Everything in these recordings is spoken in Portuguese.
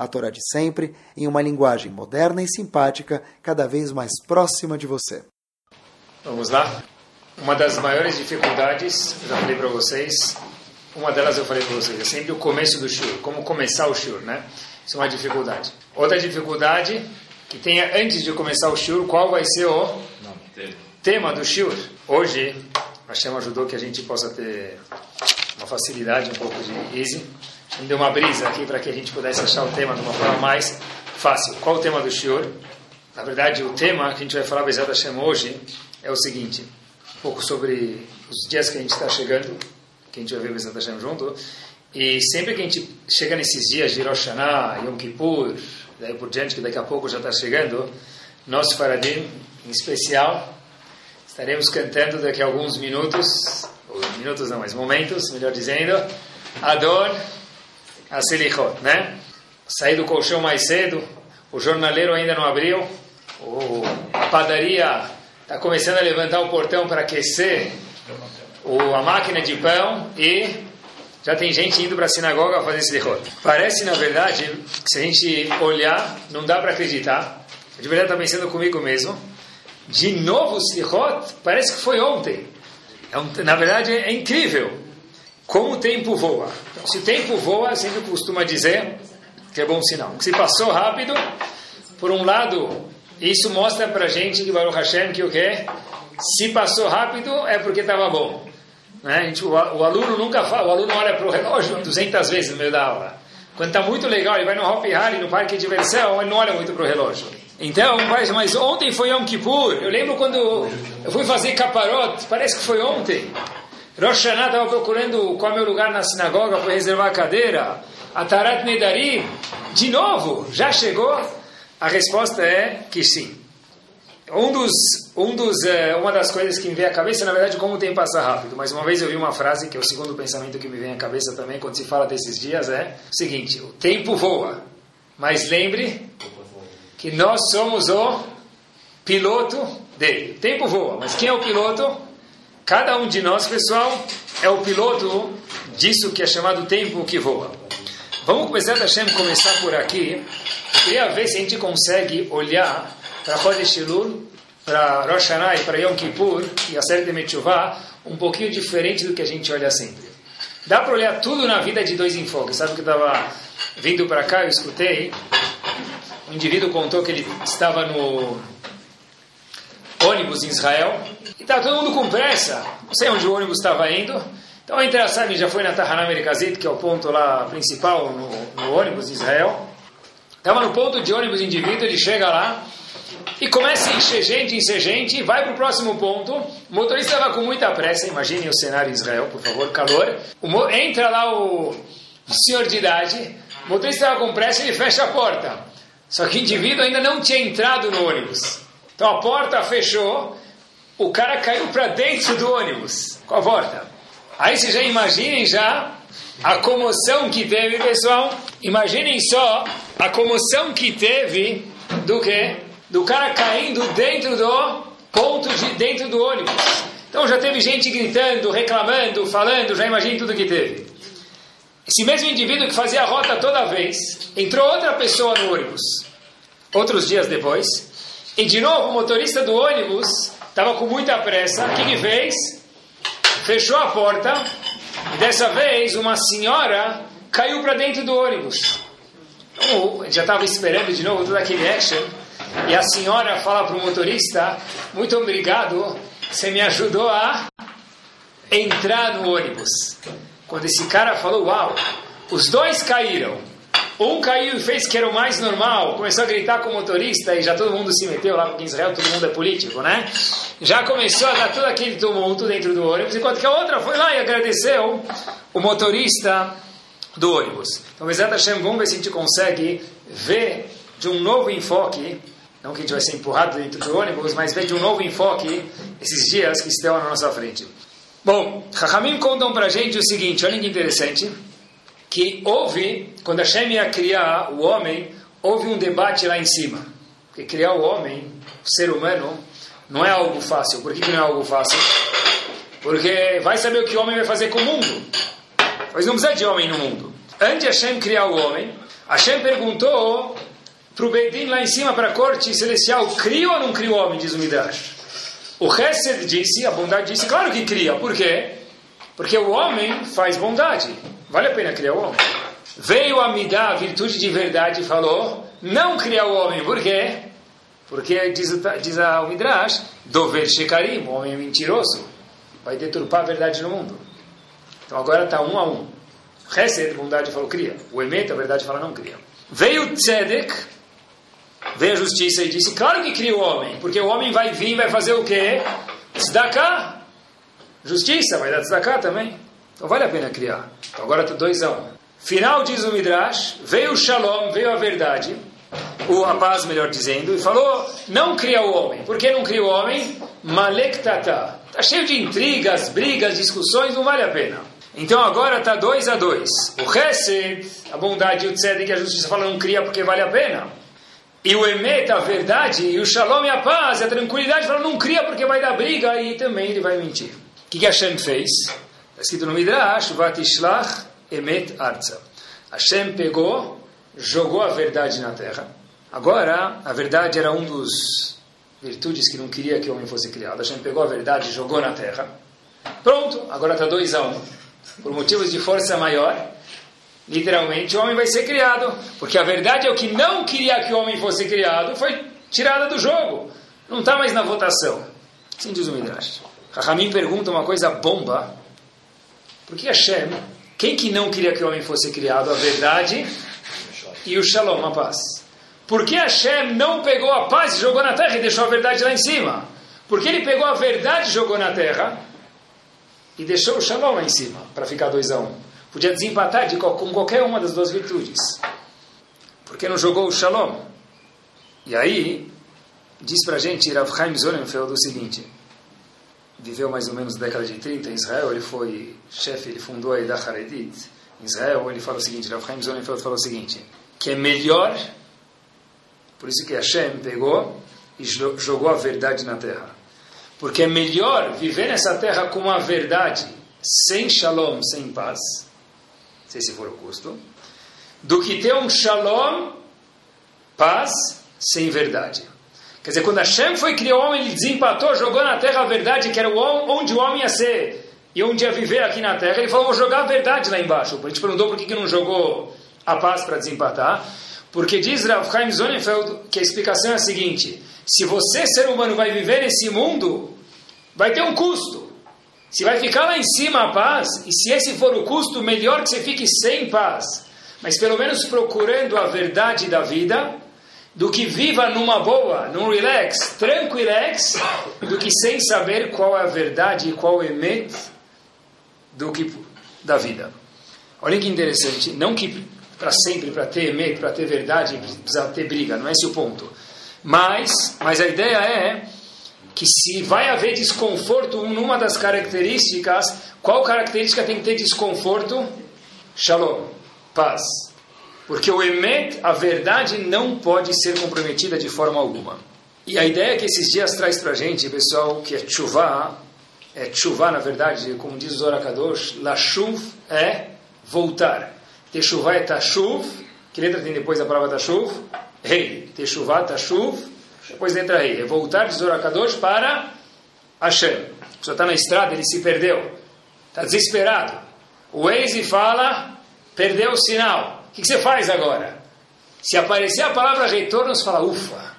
a Torá de sempre, em uma linguagem moderna e simpática, cada vez mais próxima de você. Vamos lá? Uma das maiores dificuldades, já falei para vocês, uma delas eu falei para vocês, é sempre o começo do shur, como começar o shur, né? Isso é uma dificuldade. Outra dificuldade, que tenha antes de começar o shur, qual vai ser o Não, tema do shur? Hoje, a Hashem ajudou que a gente possa ter uma facilidade, um pouco de easy. Me deu uma brisa aqui para que a gente pudesse achar o tema de uma forma mais fácil. Qual o tema do shur? Na verdade, o tema que a gente vai falar Bezat Hashem hoje é o seguinte, um pouco sobre os dias que a gente está chegando, que a gente vai ver Bezat Hashem junto, e sempre que a gente chega nesses dias de Rosh Hashanah, Yom Kippur, daí por diante, que daqui a pouco já está chegando, nós, Faradim, em especial, estaremos cantando daqui a alguns minutos, ou minutos não, mas momentos, melhor dizendo, Ador Aselichot, né? Saí do colchão mais cedo, o jornaleiro ainda não abriu, a padaria está começando a levantar o portão para aquecer o, a máquina de pão e já tem gente indo para a sinagoga fazer esse. Parece, na verdade, que se a gente olhar, não dá para acreditar. de verdade está pensando comigo mesmo. De novo o? Parece que foi ontem. É um, na verdade, é incrível como o tempo voa. Então, se o tempo voa, sempre costuma dizer que é bom sinal. Se passou rápido, por um lado, isso mostra para a gente que Baruch Hashem que o quê? Se passou rápido é porque estava bom. Né? Gente, o, o, aluno nunca fala, o aluno olha para o relógio 200 vezes no meio da aula. Quando está muito legal, ele vai no Hop Harry, no parque de diversão, ele não olha muito para o relógio. Então, mas ontem foi Yom Kippur. Eu lembro quando eu fui fazer caparote, parece que foi ontem. Rosh Hashanah estava procurando qual é meu lugar na sinagoga para reservar a cadeira. A Tarat de novo, já chegou? A resposta é que sim. Um dos, um dos, é, uma das coisas que me vem à cabeça, na verdade, como o tempo passa rápido. Mas uma vez eu vi uma frase, que é o segundo pensamento que me vem à cabeça também, quando se fala desses dias, é o seguinte, o tempo voa, mas lembre que nós somos o piloto dele. O tempo voa, mas quem é o piloto? Cada um de nós, pessoal, é o piloto disso que é chamado tempo que voa. Vamos começar, Hashem, começar por aqui. Eu queria ver se a gente consegue olhar para Chodesh Elul, para Rosh Hashanah e para Yom Kippur, e a série de Metchuvah, um pouquinho diferente do que a gente olha sempre. Dá para olhar tudo na vida de dois enfoques. Sabe que eu estava vindo para cá, eu escutei, um indivíduo contou que ele estava no ônibus em Israel, e estava todo mundo com pressa, não sei onde o ônibus estava indo, então entra, sabe, já foi na Tahanam Merkazit, que é o ponto lá principal no, no ônibus em Israel, estava no ponto de ônibus indivíduo, ele chega lá, e começa a encher gente, encher gente, vai para o próximo ponto. O motorista estava com muita pressa, imagine o cenário em Israel, por favor, calor. O, entra lá o, o senhor de idade, o motorista estava com pressa ele fecha a porta. Só que o indivíduo ainda não tinha entrado no ônibus. Então a porta fechou, o cara caiu para dentro do ônibus com a porta. Aí vocês já imaginem já a comoção que teve, pessoal. Imaginem só a comoção que teve do que? do cara caindo dentro do ponto de dentro do ônibus. Então já teve gente gritando, reclamando, falando, já imagine tudo que teve. Esse mesmo indivíduo que fazia a rota toda vez, entrou outra pessoa no ônibus, outros dias depois, e de novo o motorista do ônibus estava com muita pressa, o que, que fez? Fechou a porta, e dessa vez uma senhora caiu para dentro do ônibus. Então, já estava esperando de novo todo aquele action, e a senhora fala para o motorista: Muito obrigado, você me ajudou a entrar no ônibus. Quando esse cara falou: Uau, os dois caíram. Um caiu e fez que era o mais normal, começou a gritar com o motorista e já todo mundo se meteu lá, porque em Israel todo mundo é político, né? Já começou a dar todo aquele tumulto dentro do ônibus, enquanto que a outra foi lá e agradeceu o motorista do ônibus. Então, Bezat Hashem, vamos ver se a gente consegue ver de um novo enfoque Não que a gente vai ser empurrado dentro do ônibus, mas vem de um novo enfoque esses dias que estão na nossa frente. Bom, Rahamim contam para gente o seguinte, olha que interessante, que houve, quando Hashem ia criar o homem, houve um debate lá em cima. Porque criar o homem, o ser humano, não é algo fácil. Por que, não é algo fácil? Porque vai saber o que o homem vai fazer com o mundo. Mas não precisa de homem no mundo. Antes de Hashem criar o homem, Hashem perguntou para o Bedin lá em cima, para a corte celestial, cria ou não cria o homem, diz o Midrash. O Hesed disse, a bondade disse, claro que cria. Por quê? Porque o homem faz bondade. Vale a pena criar o homem. Veio a me dar a virtude de verdade e falou, não criar o homem. Por quê? Porque diz, diz o Midrash, Dover Shekarim, o homem é mentiroso. Vai deturpar a verdade no mundo. Então agora está um a um. Hesed, bondade, falou cria. O Emet, a verdade, fala não cria. Veio Tzedek, veio a justiça e disse, claro que cria o homem, porque o homem vai vir e vai fazer o quê? Tzedakah. Justiça, vai dar tzedakah também. Então vale a pena criar. Então agora está dois a um. Final, diz o Midrash, veio o Shalom, veio a verdade, o a paz, melhor dizendo, e falou, não cria o homem. Por que não cria o homem? Malek tata. Está cheio de intrigas, brigas, discussões, não vale a pena. Então agora está dois a dois. O Hesed, a bondade, e o Tzedek, a justiça fala não cria porque vale a pena. E o Emet, a verdade, e o Shalom a paz, a tranquilidade, fala não cria porque vai dar briga e também ele vai mentir. O que, que Hashem fez? Está escrito no Midrash, Vatishlach Emet Arza. Hashem pegou, jogou a verdade na terra. Agora, a verdade era um dos virtudes que não queria que o homem fosse criado. Hashem pegou a verdade e jogou na terra. Pronto, agora está dois a um por motivos de força maior, literalmente o homem vai ser criado. Porque a verdade é o que não queria que o homem fosse criado foi tirada do jogo. Não está mais na votação. Assim diz o Midrash. Rahamim pergunta uma coisa bomba. Por que Hashem, quem que não queria que o homem fosse criado? A verdade e o Shalom, a paz. Por que Hashem não pegou a paz e jogou na terra e deixou a verdade lá em cima? Porque ele pegou a verdade e jogou na terra e deixou o Shalom lá em cima, para ficar 2 a 1. Um. Podia desempatar de, com qualquer uma das duas virtudes. Porque não jogou o Shalom? E aí, diz para a gente Rav Chaim Zonenfeld o seguinte, viveu mais ou menos na década de 30 em Israel, ele foi chefe, ele fundou a Ida Haredit em Israel, ele fala o seguinte, Rav Chaim Zonenfeld falou o seguinte, que é melhor, por isso que Hashem pegou e jogou a verdade na terra porque é melhor viver nessa terra com a verdade, sem shalom, sem paz, se esse for o custo, do que ter um shalom, paz, sem verdade. Quer dizer, quando Hashem foi criar o homem, ele desempatou, jogou na terra a verdade, que era onde o homem ia ser e onde ia viver aqui na terra. Ele falou, vou jogar a verdade lá embaixo. A gente perguntou por que, que não jogou a paz para desempatar. Porque diz Rav Chaim Zonenfeld que a explicação é a seguinte: se você, ser humano, vai viver nesse mundo, vai ter um custo. Se vai ficar lá em cima a paz, e se esse for o custo, melhor que você fique sem paz, mas pelo menos procurando a verdade da vida, do que viva numa boa, num relax, tranquilex, do que sem saber qual é a verdade e qual é o emet do que da vida. Olha que interessante, não que para sempre, para ter emet, para ter verdade, precisa ter briga, não é esse o ponto. Mas, mas a ideia é que se vai haver desconforto numa das características, qual característica tem que ter desconforto? Shalom, paz. Porque o emet, a verdade, não pode ser comprometida de forma alguma. E a ideia que esses dias traz para gente, pessoal, que é chuvá, é chuvá, na verdade, como diz o Zohar Kadosh, lashuv é voltar. Techuvá é tashuv, que letra tem depois a palavra tashuv? Rei. Techuvá, tashuv, depois entra aí. É voltar de Zorakadosh para Hashem. Pessoa está na estrada, ele se perdeu. Está desesperado. O Waze fala, perdeu o sinal. O que, você faz agora? Se aparecer a palavra retorno, você fala, ufa,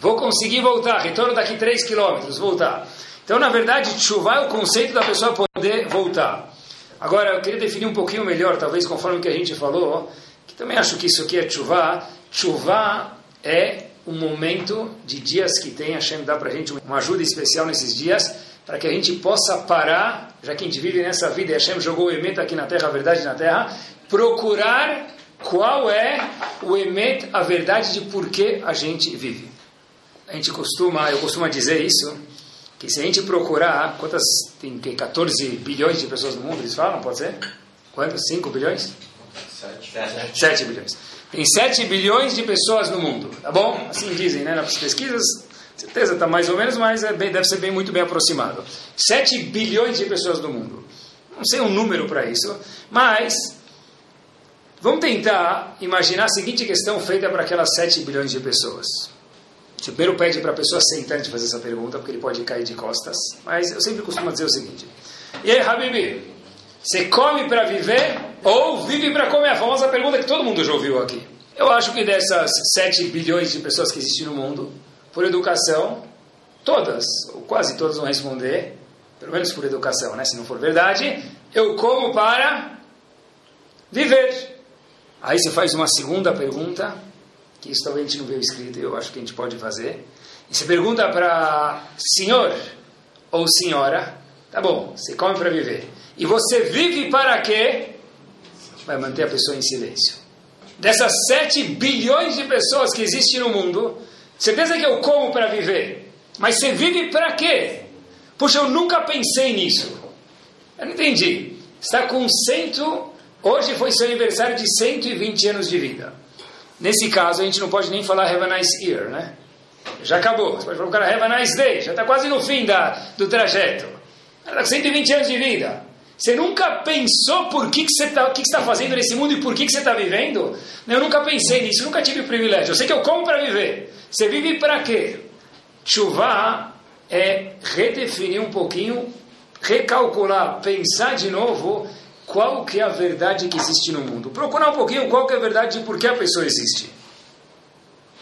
vou conseguir voltar. Retorno daqui 3 quilômetros, voltar. Então, na verdade, chuva é o conceito da pessoa poder voltar. Agora, eu queria definir um pouquinho melhor, talvez conforme o que a gente falou, que também acho que isso aqui é chuva. Chuva é um momento de dias que tem, Hashem dá para a gente uma ajuda especial nesses dias, para que a gente possa parar, já que a gente vive nessa vida, e Hashem jogou o Emet aqui na terra, a verdade na terra, procurar qual é o Emet, a verdade de por que a gente vive. a gente costuma, eu costumo dizer isso, que se a gente procurar, quantas, tem 14 bilhões de pessoas no mundo, eles falam, pode ser? Quantos? 5 bilhões? 7. 7 bilhões. Tem 7 bilhões de pessoas no mundo, tá bom? Assim dizem, né, nas pesquisas, certeza está mais ou menos, mas é bem, deve ser bem, muito bem aproximado. 7 bilhões de pessoas no mundo. Não sei um número para isso, mas vamos tentar imaginar a seguinte questão feita para aquelas 7 bilhões de pessoas. Você primeiro pede para a pessoa sentar fazer essa pergunta, porque ele pode cair de costas. Mas eu sempre costumo dizer o seguinte: E aí, Habibi, você come para viver ou vive para comer? A famosa pergunta que todo mundo já ouviu aqui. Eu acho que dessas 7 bilhões de pessoas que existem no mundo, por educação, todas, ou quase todas vão responder, pelo menos por educação, né? se não for verdade, eu como para viver. Aí você faz uma segunda pergunta, que isso talvez a gente não veio escrito, eu acho que a gente pode fazer. E você pergunta para senhor ou senhora, tá bom, você come para viver. E você vive para quê? Vai manter a pessoa em silêncio. Dessas 7 bilhões de pessoas que existem no mundo, você pensa que eu como para viver, mas você vive para quê? Puxa, eu nunca pensei nisso. Eu não entendi. Está com cento. Hoje foi seu aniversário de 120 anos de vida. Nesse caso, a gente não pode nem falar Have a nice year, né? Já acabou. Você pode falar para o cara Have a nice day. Já está quase no fim da, do trajeto. Com 120 anos de vida. Você nunca pensou por que, que você está que que tá fazendo nesse mundo e por que, que você está vivendo? Eu nunca pensei nisso, nunca tive o privilégio. Eu sei que eu como para viver. Você vive para quê? Chuva é redefinir um pouquinho, recalcular, pensar de novo qual que é a verdade que existe no mundo. Procurar um pouquinho qual que é a verdade de por que a pessoa existe.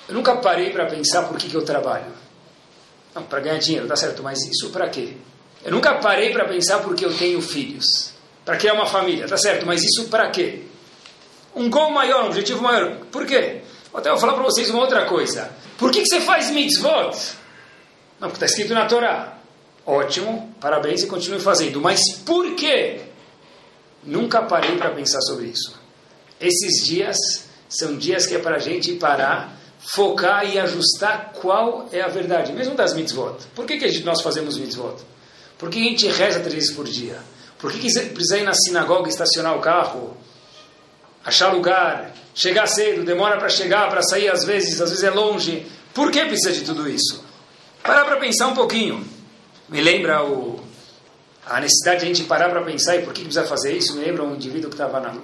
Eu nunca parei para pensar por que, que eu trabalho. Não, para ganhar dinheiro, tá certo, mas isso para quê? Eu nunca parei para pensar por que eu tenho filhos. Para criar uma família, tá certo, mas isso para quê? Um gol maior, um objetivo maior. Por quê? Até vou falar para vocês uma outra coisa. Por que, que você faz mitzvot? Não, porque está escrito na Torá. Ótimo, parabéns e continue fazendo. Mas por quê? Nunca parei para pensar sobre isso. Esses dias são dias que é para a gente parar, focar e ajustar qual é a verdade, mesmo das mitzvot. Por que, que gente, nós fazemos mitzvot? Por que a gente reza três vezes por dia? Por que, que precisa ir na sinagoga estacionar o carro? Achar lugar, chegar cedo, demora para chegar, para sair às vezes, às vezes é longe. Por que precisa de tudo isso? Parar para pensar um pouquinho. Me lembra o, a necessidade de a gente parar para pensar e por que precisa fazer isso. Me lembra um indivíduo que estava na,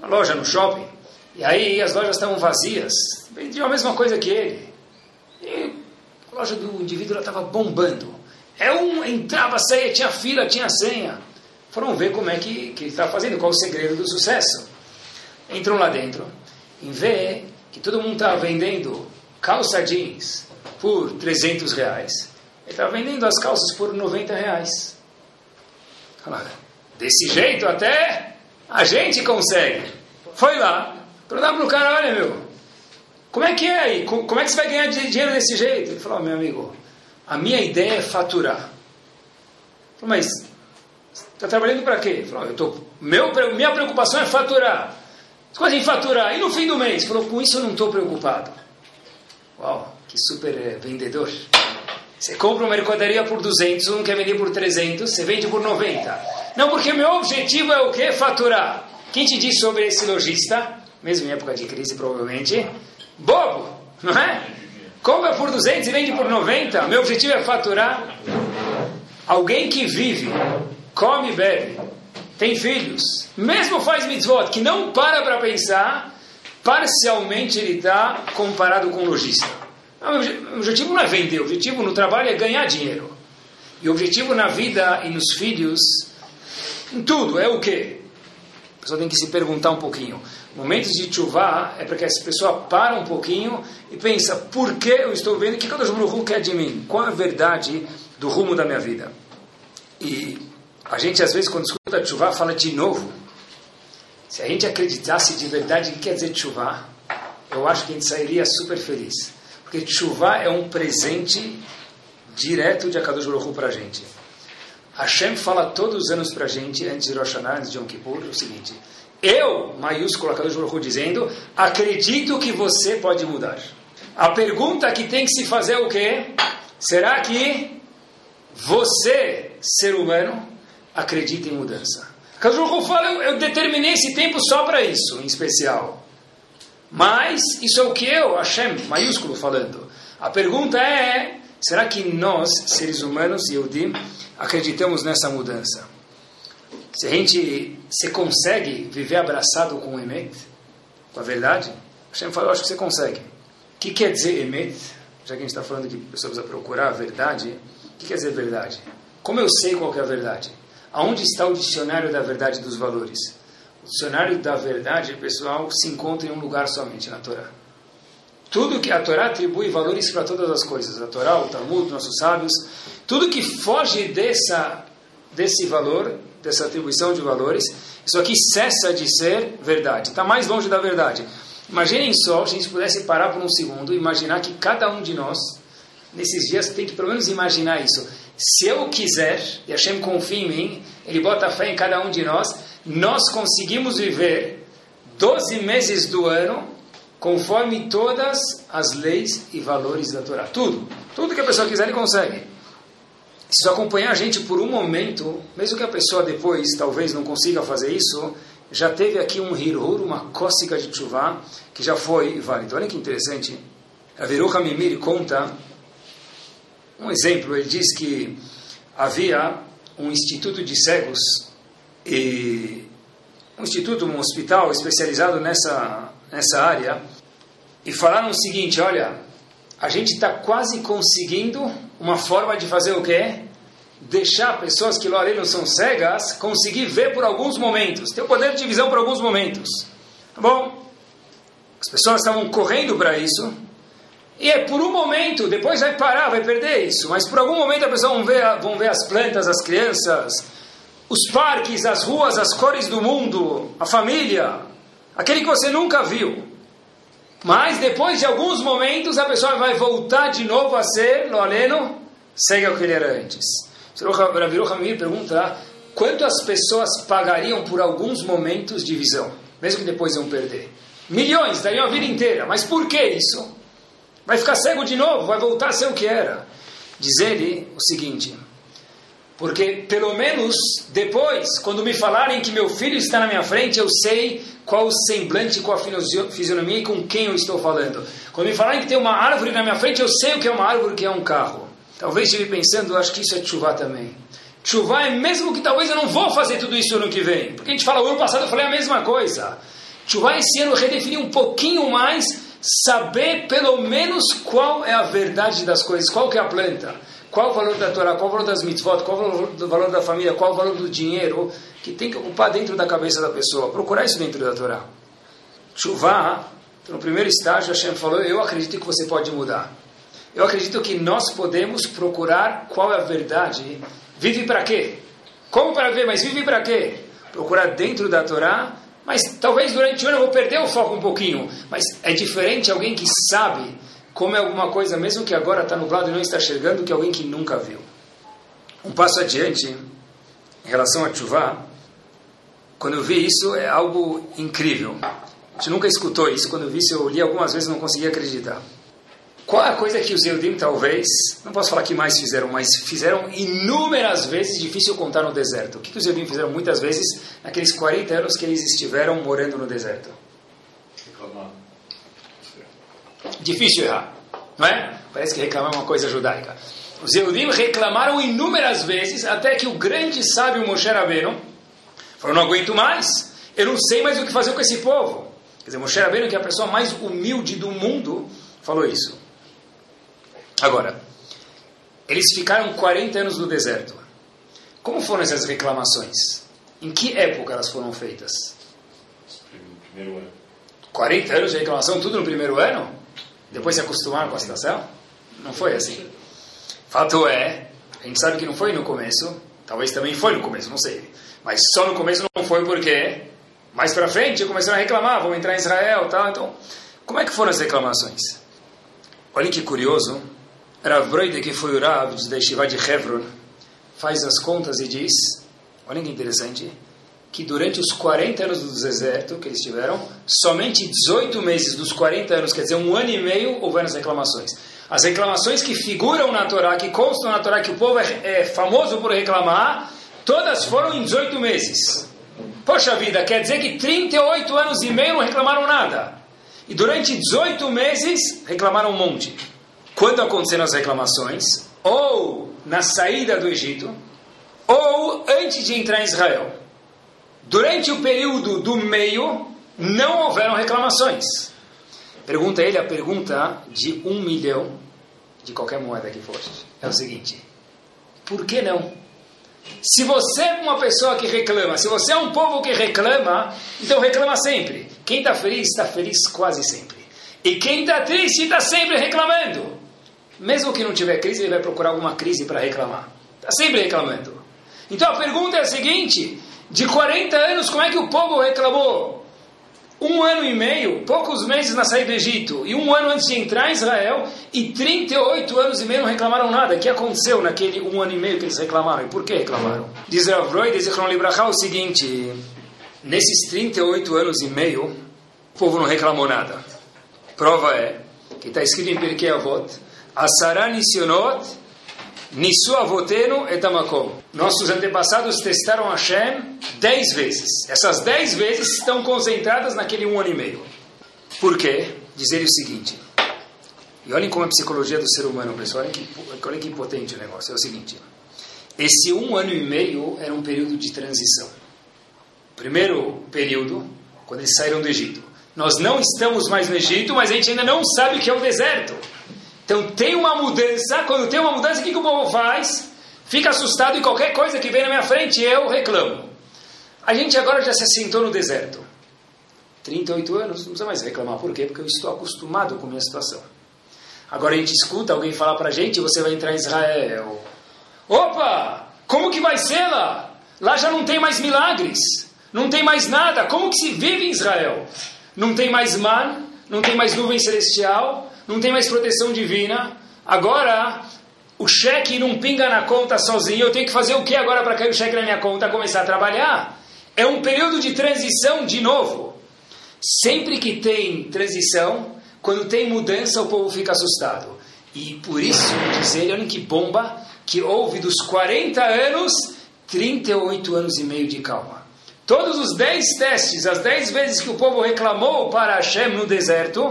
na, loja, no shopping, e aí as lojas estavam vazias, vendiam a mesma coisa que ele. E a loja do indivíduo estava bombando. É um, entrava, saía, tinha fila, tinha senha. Foram ver como é que, que ele estava fazendo, qual o segredo do sucesso. Entram lá dentro, em ver que todo mundo estava vendendo calça jeans, por 300 reais. Ele estava vendendo as calças por 90 reais. Desse jeito até a gente consegue. Foi lá, perguntar para o cara, olha meu, como é que é aí? Como é que você vai ganhar dinheiro desse jeito? Ele falou, oh, meu amigo, a minha ideia é faturar. Falei, mas está trabalhando para quê? Ele falou, eu tô, meu, minha preocupação é faturar. Você em faturar. E no fim do mês? Ele falou, com isso eu não estou preocupado. Uau, que super eh, vendedor. Você compra uma mercadoria por 200, um quer vender por 300, você vende por 90. Não, porque meu objetivo é o quê? Faturar. Quem te disse sobre esse lojista, mesmo em época de crise provavelmente, bobo, não é? Compra por 200 e vende por 90. Meu objetivo é faturar. Alguém que vive, come e bebe, tem filhos, mesmo faz mitzvot, que não para para pensar, parcialmente ele está comparado com o lojista. O objetivo não é vender, o objetivo no trabalho é ganhar dinheiro. E o objetivo na vida e nos filhos, em tudo, é o quê? A pessoa tem que se perguntar um pouquinho. Momentos de chuva é para que essa pessoa para um pouquinho e pensa, por que eu estou vendo? O que Kadosh Baruch quer de mim? Qual a verdade do rumo da minha vida? E a gente, às vezes, quando escuta chuva, fala de novo. Se a gente acreditasse de verdade o que quer dizer chuva, eu acho que a gente sairia super feliz. Porque chuva é um presente direto de Akadosh Baruch para a gente. Hashem fala todos os anos para a gente, antes de Rosh Hashanah, antes de Yom Kippur, o seguinte: Eu, maiúsculo Akadosh Baruch dizendo, acredito que você pode mudar. A pergunta que tem que se fazer é o quê? Será que você, ser humano, acredita em mudança? Kazuko fala, eu, eu determinei esse tempo só para isso, em especial. Mas isso é o que eu, Hashem, maiúsculo falando. A pergunta é, será que nós, seres humanos, Yehudim, acreditamos nessa mudança? Se a gente se consegue viver abraçado com o Emet, com a verdade, Hashem fala, eu acho que você consegue. O que quer dizer Emet? Já que a gente está falando que a pessoa precisa procurar a verdade, o que quer dizer verdade? Como eu sei qual é a verdade? Aonde está o dicionário da verdade dos valores? O dicionário da verdade, pessoal, se encontra em um lugar somente, na Torá. Tudo que a Torá atribui valores para todas as coisas, a Torá, o Talmud, nossos sábios, tudo que foge dessa, desse valor, dessa atribuição de valores, isso aqui cessa de ser verdade, está mais longe da verdade. Imaginem só, se a gente pudesse parar por um segundo imaginar que cada um de nós, nesses dias, tem que pelo menos imaginar isso. Se eu quiser, e Hashem confia em mim, Ele bota fé em cada um de nós, nós conseguimos viver 12 meses do ano conforme todas as leis e valores da Torá. Tudo. Tudo que a pessoa quiser, ele consegue. Se acompanhar a gente por um momento, mesmo que a pessoa depois talvez não consiga fazer isso, já teve aqui um hirur, uma cócega de chuva, que já foi válido. Olha que interessante. A Veruha Mimir conta um exemplo. Ele diz que havia um instituto de cegos e um instituto, um hospital especializado nessa, nessa área e falaram o seguinte, olha, a gente está quase conseguindo uma forma de fazer o quê? deixar pessoas que não são cegas conseguir ver por alguns momentos, ter o poder de visão por alguns momentos. Tá bom? As pessoas estavam correndo para isso, e é por um momento, depois vai parar, vai perder isso, mas por algum momento a pessoa vão ver, vão ver as plantas, as crianças, os parques, as ruas, as cores do mundo, a família, aquele que você nunca viu. Mas depois de alguns momentos a pessoa vai voltar de novo a ser, lo aleno, cega o que ele era antes. Rabi Hamir pergunta quanto as pessoas pagariam por alguns momentos de visão, mesmo que depois iam perder. Milhões, dariam a vida inteira. Mas por que isso? Vai ficar cego de novo, vai voltar a ser o que era. Diz ele o seguinte: porque pelo menos depois, quando me falarem que meu filho está na minha frente, eu sei qual o semblante, qual a fisionomia e com quem eu estou falando. Quando me falarem que tem uma árvore na minha frente, eu sei o que é uma árvore, o que é um carro. Talvez estive pensando, acho que isso é chuva também. Chuva é mesmo que talvez eu não vou fazer tudo isso ano que vem. Porque a gente fala, o ano passado eu falei a mesma coisa. Chuva esse ano redefinir um pouquinho mais, saber pelo menos qual é a verdade das coisas, qual que é a planta, qual o valor da Torá, qual o valor das mitzvot, qual o valor da família, qual o valor do dinheiro, que tem que ocupar dentro da cabeça da pessoa. Procurar isso dentro da Torá. Chuva, no primeiro estágio, Hashem falou, eu acredito que você pode mudar. Eu acredito que nós podemos procurar qual é a verdade. Vive para quê? Como para ver, mas vive para quê? Procurar dentro da Torá, mas talvez durante o ano eu vou perder o foco um pouquinho. Mas é diferente alguém que sabe como é alguma coisa, mesmo que agora está nublado e não está enxergando, que alguém que nunca viu. Um passo adiante, em relação a Chuvá, quando eu vi isso, é algo incrível. A gente nunca escutou isso. Quando eu vi isso, eu li algumas vezes e não conseguia acreditar. Qual a coisa que os Eudim talvez, não posso falar que mais fizeram, mas fizeram inúmeras vezes, difícil contar no deserto. O que, que os Eudim fizeram muitas vezes naqueles 40 anos que eles estiveram morando no deserto? Reclamar. Difícil errar, não é? Parece que reclamar é uma coisa judaica. Os Eudim reclamaram inúmeras vezes, até que o grande sábio Moshe Rabbeinu falou, não aguento mais, eu não sei mais o que fazer com esse povo. Quer dizer, Moshe Rabbeinu, que é a pessoa mais humilde do mundo, falou isso. Agora, eles ficaram 40 anos no deserto. Como foram essas reclamações? Em que época elas foram feitas? Primeiro ano. 40 anos de reclamação, tudo no primeiro ano? Depois se acostumaram com a situação? Não foi assim. Fato é, a gente sabe que não foi no começo, talvez também foi no começo, não sei. Mas só no começo não foi porque mais para frente começaram a reclamar, vão entrar em Israel, tal. Então, como é que foram as reclamações? Olhem que curioso, Rav Broide, que foi o Rav da Yeshiva de Hebron, faz as contas e diz, olha que interessante, que durante os 40 anos do deserto que eles tiveram, somente 18 meses dos 40 anos, quer dizer, um ano e meio, houveram as reclamações. As reclamações que figuram na Torá, que constam na Torá, que o povo é, é famoso por reclamar, todas foram em 18 meses. Poxa vida, quer dizer que 38 anos e meio não reclamaram nada. E durante 18 meses reclamaram um monte. Quando aconteceram as reclamações? Ou na saída do Egito, ou antes de entrar em Israel. Durante o período do meio, não houveram reclamações. Pergunta ele a pergunta de um milhão de qualquer moeda que fosse. É o seguinte: por que não? Se você é uma pessoa que reclama, se você é um povo que reclama, então reclama sempre. Quem está feliz, está feliz quase sempre. E quem está triste, está sempre reclamando. Mesmo que não tiver crise, ele vai procurar alguma crise para reclamar. Está sempre reclamando. Então a pergunta é a seguinte: de 40 anos, como é que o povo reclamou? Um ano e meio, poucos meses na saída do Egito, e um ano antes de entrar em Israel, e 38 anos e meio não reclamaram nada. O que aconteceu naquele um ano e meio que eles reclamaram? E por que reclamaram? Diz Rav Roy, diz Libraha o seguinte: nesses 38 anos e meio, o povo não reclamou nada. Prova é que está escrito em Pirkei Avot: Asara Nisionot Nisu avotenu etamakom. Nossos antepassados testaram Hashem dez vezes. Essas dez vezes estão concentradas naquele um ano e meio. Por quê? Dizer o seguinte. E olhem como é a psicologia do ser humano, pessoal. Olhem que, olhem que potente o negócio. É o seguinte. Esse um ano e meio era um período de transição. Primeiro período, quando eles saíram do Egito. Nós não estamos mais no Egito, mas a gente ainda não sabe o que é o deserto. Então tem uma mudança, quando tem uma mudança, o que, que o povo faz? Fica assustado e qualquer coisa que vem na minha frente eu reclamo. A gente agora já se assentou no deserto. 38 anos, não precisa mais reclamar. Por quê? Porque eu estou acostumado com a minha situação. Agora a gente escuta alguém falar para a gente, você vai entrar em Israel. Opa! Como que vai ser lá? Lá já não tem mais milagres. Não tem mais nada. Como que se vive em Israel? Não tem mais mar, não tem mais nuvem celestial, não tem mais proteção divina. Agora, o cheque não pinga na conta sozinho. Eu tenho que fazer o que agora para cair o cheque na minha conta? Começar a trabalhar. É um período de transição de novo. Sempre que tem transição, quando tem mudança, o povo fica assustado. E por isso, diz ele, olha que bomba, que houve dos 40 anos, 38 anos e meio de calma. Todos os 10 testes, as 10 vezes que o povo reclamou para Hashem no deserto,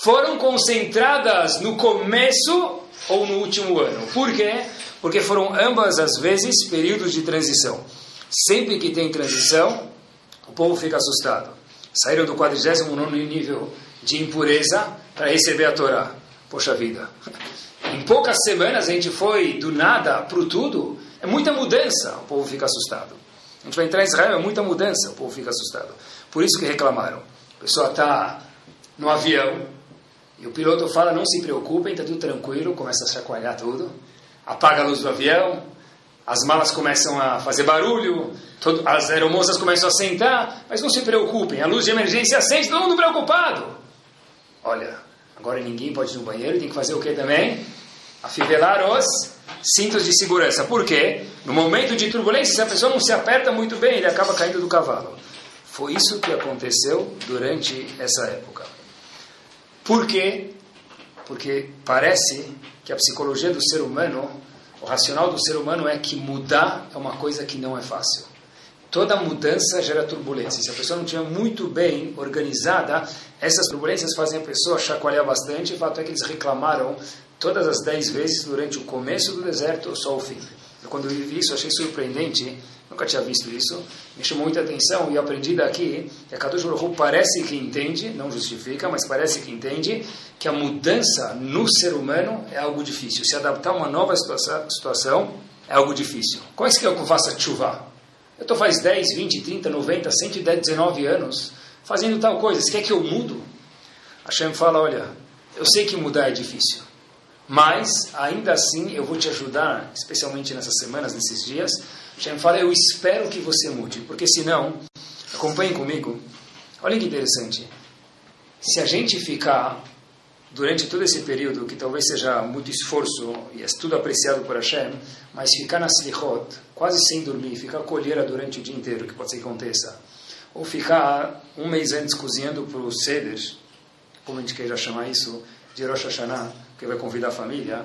foram concentradas no começo ou no último ano. Por quê? Porque foram ambas as vezes períodos de transição. Sempre que tem transição, o povo fica assustado. Saíram do 49 nível de impureza para receber a Torá. Poxa vida. Em poucas semanas a gente foi do nada para o tudo. É muita mudança, o povo fica assustado. A gente vai entrar em Israel, é muita mudança, o povo fica assustado. Por isso que reclamaram. A pessoa está no avião, e o piloto fala, não se preocupem, está tudo tranquilo, começa a chacoalhar tudo, apaga a luz do avião, as malas começam a fazer barulho, todo, as aeromoças começam a sentar, mas não se preocupem, a luz de emergência acende, todo mundo preocupado. Olha, agora ninguém pode ir no banheiro, tem que fazer o que também? Afivelar os cintos de segurança. Por quê? No momento de turbulência, se a pessoa não se aperta muito bem, ele acaba caindo do cavalo. Foi isso que aconteceu durante essa época. Por quê? Porque parece que a psicologia do ser humano, o racional do ser humano é que mudar é uma coisa que não é fácil. Toda mudança gera turbulência. Se a pessoa não estiver muito bem organizada, essas turbulências fazem a pessoa chacoalhar bastante. O fato é que eles reclamaram todas as dez vezes durante o começo do deserto só o fim. Eu, quando eu vi isso, achei surpreendente Nunca tinha visto isso. Me chamou muita atenção e aprendi daqui que a Kadosh Baruch parece que entende, não justifica, mas parece que entende que a mudança no ser humano é algo difícil. Se adaptar a uma nova situação é algo difícil. Como é que eu faço chuva? Eu estou faz 10, 20, 30, 90, 110, 19 anos fazendo tal coisa. Você quer que eu mudo? Hashem fala, olha, eu sei que mudar é difícil. Mas, ainda assim, eu vou te ajudar, especialmente nessas semanas, nesses dias, Hashem fala, eu espero que você mude, porque senão, acompanhem comigo, olha que interessante, se a gente ficar durante todo esse período, que talvez seja muito esforço e é tudo apreciado por Hashem, mas ficar na slichot, quase sem dormir, ficar colheira durante o dia inteiro, que pode ser que aconteça, ou ficar um mês antes cozinhando para o Seder, como a gente queira chamar isso, de Rosh Hashanah, que vai convidar a família,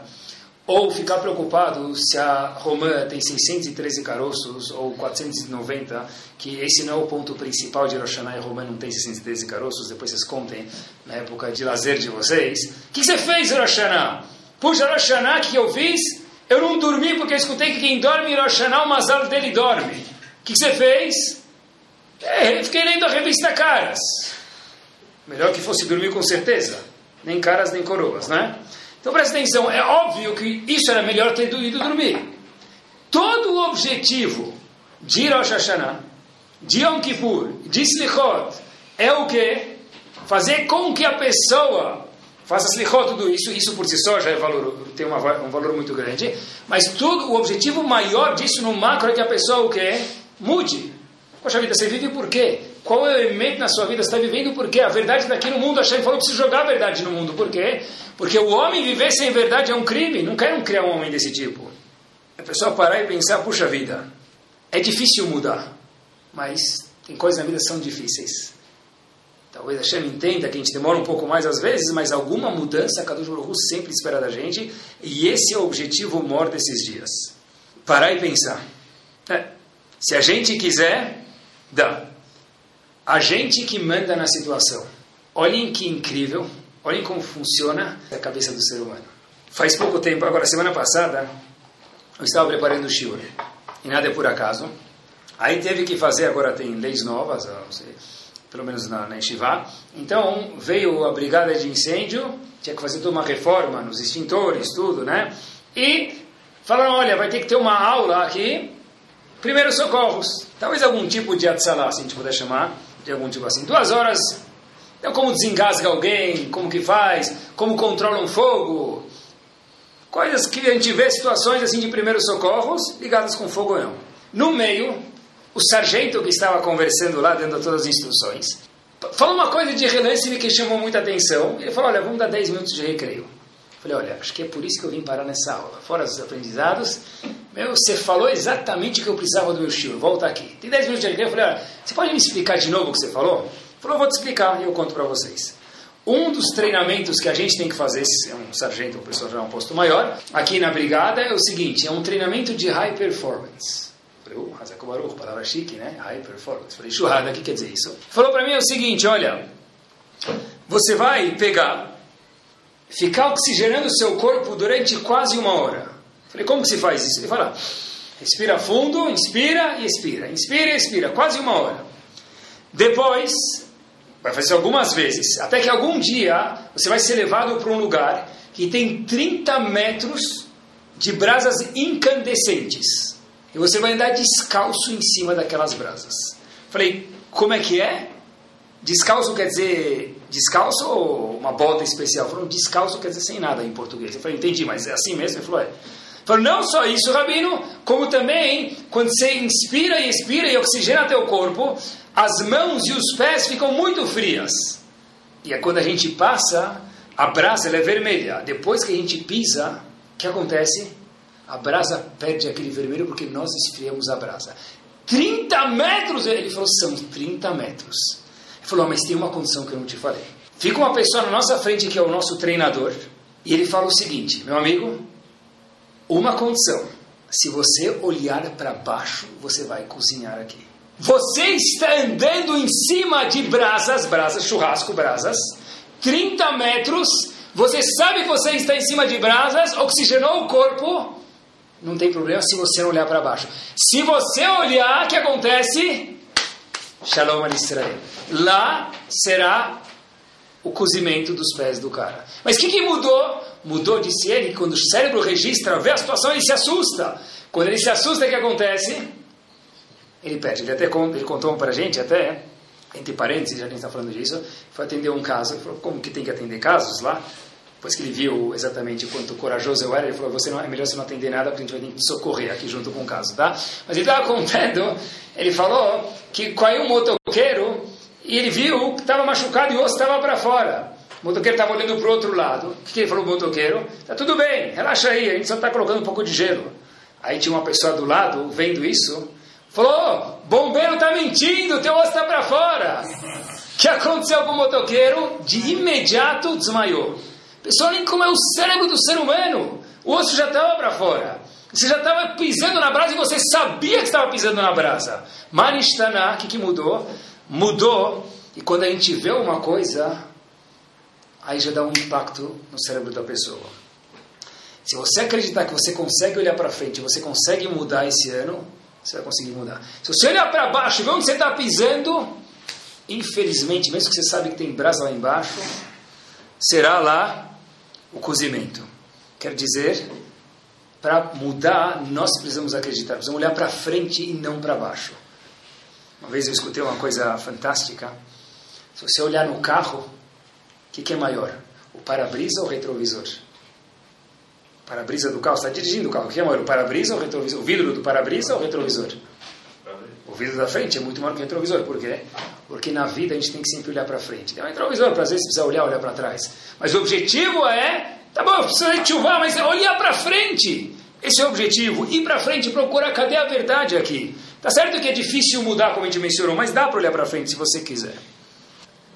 ou ficar preocupado se a romã tem 613 caroços ou 490, que esse não é o ponto principal de Rosh e romã não tem 613 caroços, depois vocês contem na época de lazer de vocês. O que você fez, Rosh? Puxa, Rosh que eu fiz? Eu não dormi porque escutei que quem dorme em Rosh o mazal dele dorme. O que você fez? É, fiquei lendo a revista Caras. Melhor que fosse dormir com certeza. Nem caras, nem coroas, né? Então presta atenção, é óbvio que isso era melhor ter ido dormir. Todo o objetivo de Rosh Hashanah, de Yom Kippur, de Slichot, é o que? Fazer com que a pessoa faça Slichot, tudo isso, isso por si só já é valor, tem uma, um valor muito grande, mas tudo, o objetivo maior disso no macro é que a pessoa o que? Mude. Poxa vida, você vive por quê? Qual é elemento na sua vida? Está vivendo por quê? A verdade está aqui no mundo. Hashem falou que precisa jogar a verdade no mundo. Por quê? Porque o homem viver sem verdade é um crime. Não querem criar um homem desse tipo. A pessoa parar e pensar, puxa vida, é difícil mudar. Mas tem coisas na vida que são difíceis. Talvez a Hashem entenda que a gente demora um pouco mais às vezes, mas alguma mudança Kadosh Baruch sempre espera da gente. E esse é o objetivo maior desses dias. Parar e pensar. É. Se a gente quiser, dá. A gente que manda na situação. Olhem que incrível, olhem como funciona a cabeça do ser humano. Faz pouco tempo, agora semana passada, eu estava preparando o shiur. E nada é por acaso. Aí teve que fazer, agora tem leis novas, sei, pelo menos na, na Yeshiva. Então veio a brigada de incêndio, tinha que fazer toda uma reforma nos extintores, tudo, né? E falaram, olha, vai ter que ter uma aula aqui, primeiros socorros. Talvez algum tipo de atzalá, se a gente puder chamar de algum tipo assim. Duas horas, então como desengasga alguém, como que faz, como controla um fogo. Coisas que a gente vê situações assim de primeiros socorros ligadas com fogo não. No meio, o sargento que estava conversando lá, dando todas as instruções, falou uma coisa de relance que chamou muita atenção. Ele falou, olha, vamos dar 10 minutos de recreio. Falei, olha, acho que é por isso que eu vim parar nessa aula. Fora os aprendizados, meu, você falou exatamente o que eu precisava do meu shiur. Volta aqui. Tem 10 minutos de recreio. Eu falei, olha, você pode me explicar de novo o que você falou? Falou, vou te explicar e eu conto para vocês. Um dos treinamentos que a gente tem que fazer, se é um sargento ou pessoa já é um posto maior, aqui na brigada é o seguinte, é um treinamento de high performance. Falei, oh, Hazako Baruch, palavra chique, né? High performance. Falei, churrada, o que quer dizer isso? Falou para mim o seguinte, olha, você vai pegar ficar oxigenando o seu corpo durante quase uma hora. Falei, como que se faz isso? Ele fala, respira fundo, inspira e expira. Inspira e expira, quase uma hora. Depois, vai fazer algumas vezes, até que algum dia você vai ser levado para um lugar que tem 30 metros de brasas incandescentes. E você vai andar descalço em cima daquelas brasas. Falei, como é que é? Descalço quer dizer descalço ou uma bota especial? Falou, descalço quer dizer sem nada em português. Eu falei, entendi, mas é assim mesmo? Ele falou, é. Falou, não só isso, Rabino, como também, quando você inspira e expira e oxigena teu corpo, as mãos e os pés ficam muito frias. E é quando a gente passa, a brasa é vermelha. Depois que a gente pisa, o que acontece? A brasa perde aquele vermelho porque nós esfriamos a brasa. 30 metros! Ele falou, são 30 metros. Ele falou, mas tem uma condição que eu não te falei. Fica uma pessoa na nossa frente que é o nosso treinador, e ele fala o seguinte, meu amigo, uma condição, se você olhar para baixo, você vai cozinhar aqui. Você está andando em cima de brasas, brasas, churrasco, brasas, 30 metros, você sabe que você está em cima de brasas, oxigenou o corpo, não tem problema se você não olhar para baixo. Se você olhar, o que acontece? Shalom al Israel. Lá será o cozimento dos pés do cara. Mas o que, que mudou? Mudou, disse ele, quando o cérebro registra, vê a situação, ele se assusta. Quando ele se assusta, o que acontece? Ele perde. Ele até ele contou para a gente, até, entre parênteses, já que a gente está falando disso, foi atender um caso. Ele falou, como que tem que atender casos lá? Depois que ele viu exatamente quanto corajoso eu era, ele falou, você não, é melhor você não atender nada, porque a gente vai ter que socorrer aqui junto com o caso, tá? Mas ele estava contando, ele falou que caiu um motoqueiro e ele viu que estava machucado e o osso estava para fora. O motoqueiro estava olhando para o outro lado. O que, que ele falou para o motoqueiro? Tá tudo bem, relaxa aí, a gente só está colocando um pouco de gelo. Aí tinha uma pessoa do lado, vendo isso, falou, bombeiro está mentindo, teu osso está para fora. O que aconteceu com o motoqueiro? De imediato desmaiou. Pessoal, nem como é o cérebro do ser humano. O osso já estava para fora. Você já estava pisando na brasa e você sabia que estava pisando na brasa. Manishtaná, o que, que mudou? Mudou. E quando a gente vê uma coisa, aí já dá um impacto no cérebro da pessoa. Se você acreditar que você consegue olhar para frente, você consegue mudar esse ano, você vai conseguir mudar. Se você olhar para baixo e ver onde você está pisando, infelizmente, mesmo que você sabe que tem brasa lá embaixo, será lá o cozimento. Quer dizer, para mudar, nós precisamos acreditar, precisamos olhar para frente e não para baixo. Uma vez eu escutei uma coisa fantástica. Se você olhar no carro, o que, que, é maior? O para-brisa ou o retrovisor? Para-brisa do carro, está dirigindo o carro. O que é maior? O para-brisa ou o retrovisor? O vidro do para-brisa ou o retrovisor? O vidro da frente é muito maior que o retrovisor. Por quê? Porque na vida a gente tem que sempre olhar para frente. Tem um retrovisor, para às vezes precisa olhar, olhar para trás. Mas o objetivo é, tá bom, precisa chuvar, mas é olhar para frente. Esse é o objetivo. Ir para frente procurar cadê a verdade aqui. Tá certo que é difícil mudar, como a gente mencionou, mas dá para olhar para frente se você quiser.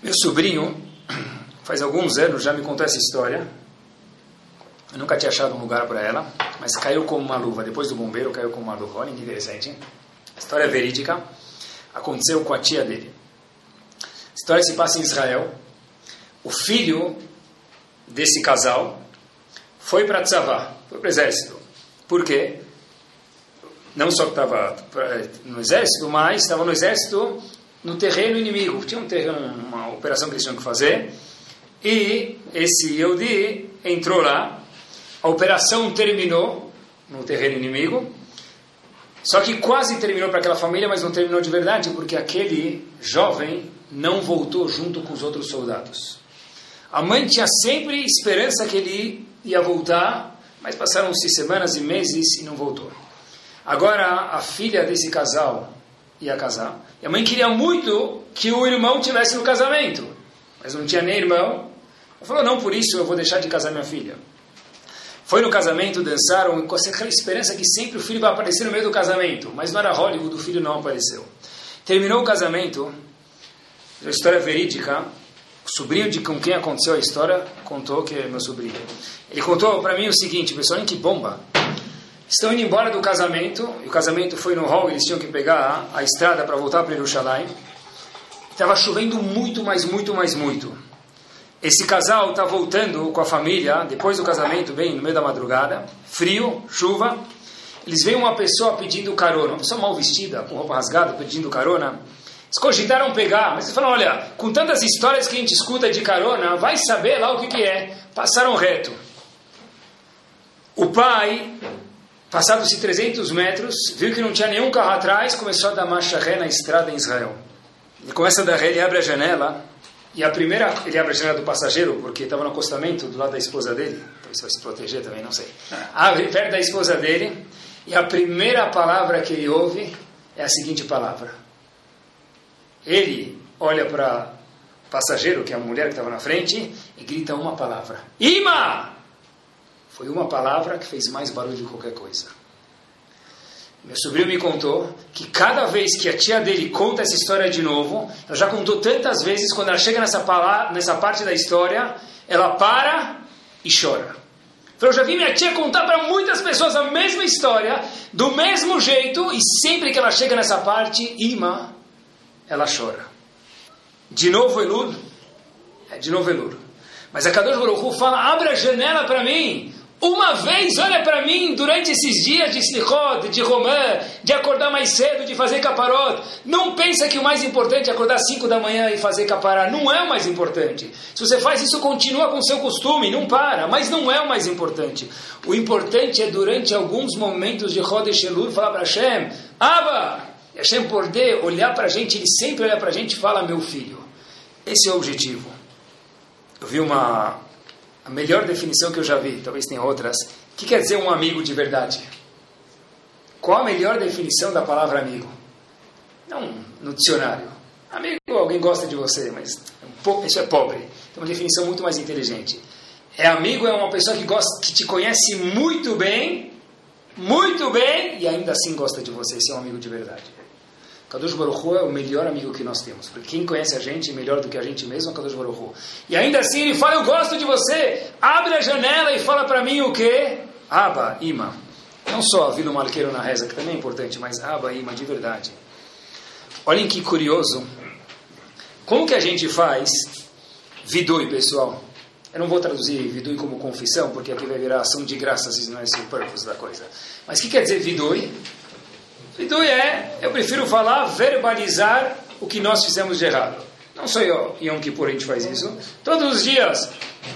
Meu sobrinho, faz alguns anos, já me contou essa história. Eu nunca tinha achado um lugar para ela, mas caiu como uma luva. Depois do bombeiro, caiu como uma luva. Olha que interessante, hein? História verídica. Aconteceu com a tia dele. História se passa em Israel. O filho desse casal foi para Tzavá, foi para o exército. Por quê? Não só estava no exército, mas estava no exército no terreno inimigo. Tinha um terreno, uma operação que eles tinham que fazer. E esse Yehudi entrou lá. A operação terminou no terreno inimigo. Só que quase terminou para aquela família, mas não terminou de verdade, porque aquele jovem não voltou junto com os outros soldados. A mãe tinha sempre esperança que ele ia voltar, mas passaram-se semanas e meses e não voltou. Agora a filha desse casal ia casar, e a mãe queria muito que o irmão tivesse no casamento, mas não tinha nem irmão. Ela falou: não, por isso eu vou deixar de casar minha filha. Foi no casamento, dançaram, com aquela esperança que sempre o filho vai aparecer no meio do casamento. Mas não era Hollywood, o filho não apareceu. Terminou o casamento, a história verídica, o sobrinho de com quem aconteceu a história contou que é meu sobrinho. Ele contou para mim o seguinte, pessoal, que bomba. Estão indo embora do casamento, e o casamento foi no hall, eles tinham que pegar a, a estrada para voltar para Jerusalém. Estava chovendo muito, mas muito, mais muito. Esse casal está voltando com a família, depois do casamento, bem no meio da madrugada, frio, chuva. Eles veem uma pessoa pedindo carona, uma pessoa mal vestida, com roupa rasgada, pedindo carona. Eles cogitaram pegar, mas eles falaram, olha, com tantas histórias que a gente escuta de carona, vai saber lá o que, que é. Passaram reto. O pai, passados-se 300 metros, viu que não tinha nenhum carro atrás, começou a dar marcha ré na estrada em Israel. Ele começa a dar ré, ele abre a janela, e a primeira, ele abre a janela do passageiro, porque estava no acostamento do lado da esposa dele. Talvez vai se proteger também, não sei. Abre perto da esposa dele. E a primeira palavra que ele ouve é a seguinte palavra. Ele olha para o passageiro, que é a mulher que estava na frente, e grita uma palavra. Ima! Foi uma palavra que fez mais barulho do que qualquer coisa. Meu sobrinho me contou que cada vez que a tia dele conta essa história de novo, ela já contou tantas vezes, quando ela chega nessa, palavra, nessa parte da história, ela para e chora. Eu já vi minha tia contar para muitas pessoas a mesma história, do mesmo jeito, e sempre que ela chega nessa parte, Ima, ela chora. De novo Elul? É, de novo Elul. Mas a Kadosh Baruch fala, abre a janela para mim, uma vez, olha para mim, durante esses dias de Slichot, de Romã, de acordar mais cedo, de fazer caparot, não pensa que o mais importante é acordar 5 da manhã e fazer capará. Não é o mais importante. Se você faz isso, continua com o seu costume, não para, mas não é o mais importante. O importante é, durante alguns momentos de Chodesh Elul, falar para Hashem, Abba! Hashem poder olhar para a gente, ele sempre olha para a gente e fala, meu filho. Esse é o objetivo. Eu vi uma, a melhor definição que eu já vi, talvez tenha outras. O que quer dizer um amigo de verdade? Qual a melhor definição da palavra amigo? Não no dicionário. Amigo é alguém gosta de você, mas isso é pobre. Tem uma definição muito mais inteligente. É amigo é uma pessoa que gosta, que te conhece muito bem, muito bem e ainda assim gosta de você. Esse é um amigo de verdade. Kadosh Baruch Hu é o melhor amigo que nós temos. Porque quem conhece a gente melhor do que a gente mesmo é Kadosh Baruch Hu. E ainda assim ele fala, eu gosto de você. Abre a janela e fala para mim o quê? Aba, Ima. Não só vir no malqueiro na reza, que também é importante, mas Aba, Ima, de verdade. Olhem que curioso. Como que a gente faz vidui, pessoal? Eu não vou traduzir vidui como confissão, porque aqui vai virar ação de graças, e não é esse o purpose da coisa. Mas o que quer dizer vidui? Vidui é, eu prefiro falar, verbalizar o que nós fizemos de errado. Não sou eu, Yom Kippur a gente faz isso. Todos os dias.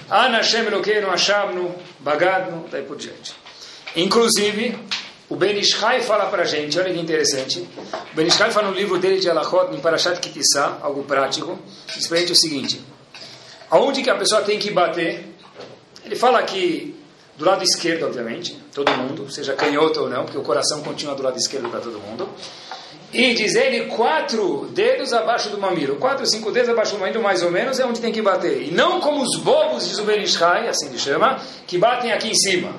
Ana Hashem Elokeinu Hashamnu, Bagadnu, daí por diante. Inclusive, o Ben Ishai fala para a gente, olha que interessante. O Ben Ishai fala no livro dele de Alachot, em Parashat Kitissá, algo prático. Diz para gente o seguinte. Aonde que a pessoa tem que bater? Ele fala que do lado esquerdo, obviamente, todo mundo, seja canhoto ou não, porque o coração continua do lado esquerdo para todo mundo. E diz ele, quatro dedos abaixo do mamilo. Quatro, cinco dedos abaixo do mamilo, mais ou menos, é onde tem que bater. E não como os bobos de Zuberishai, assim que chama, que batem aqui em cima.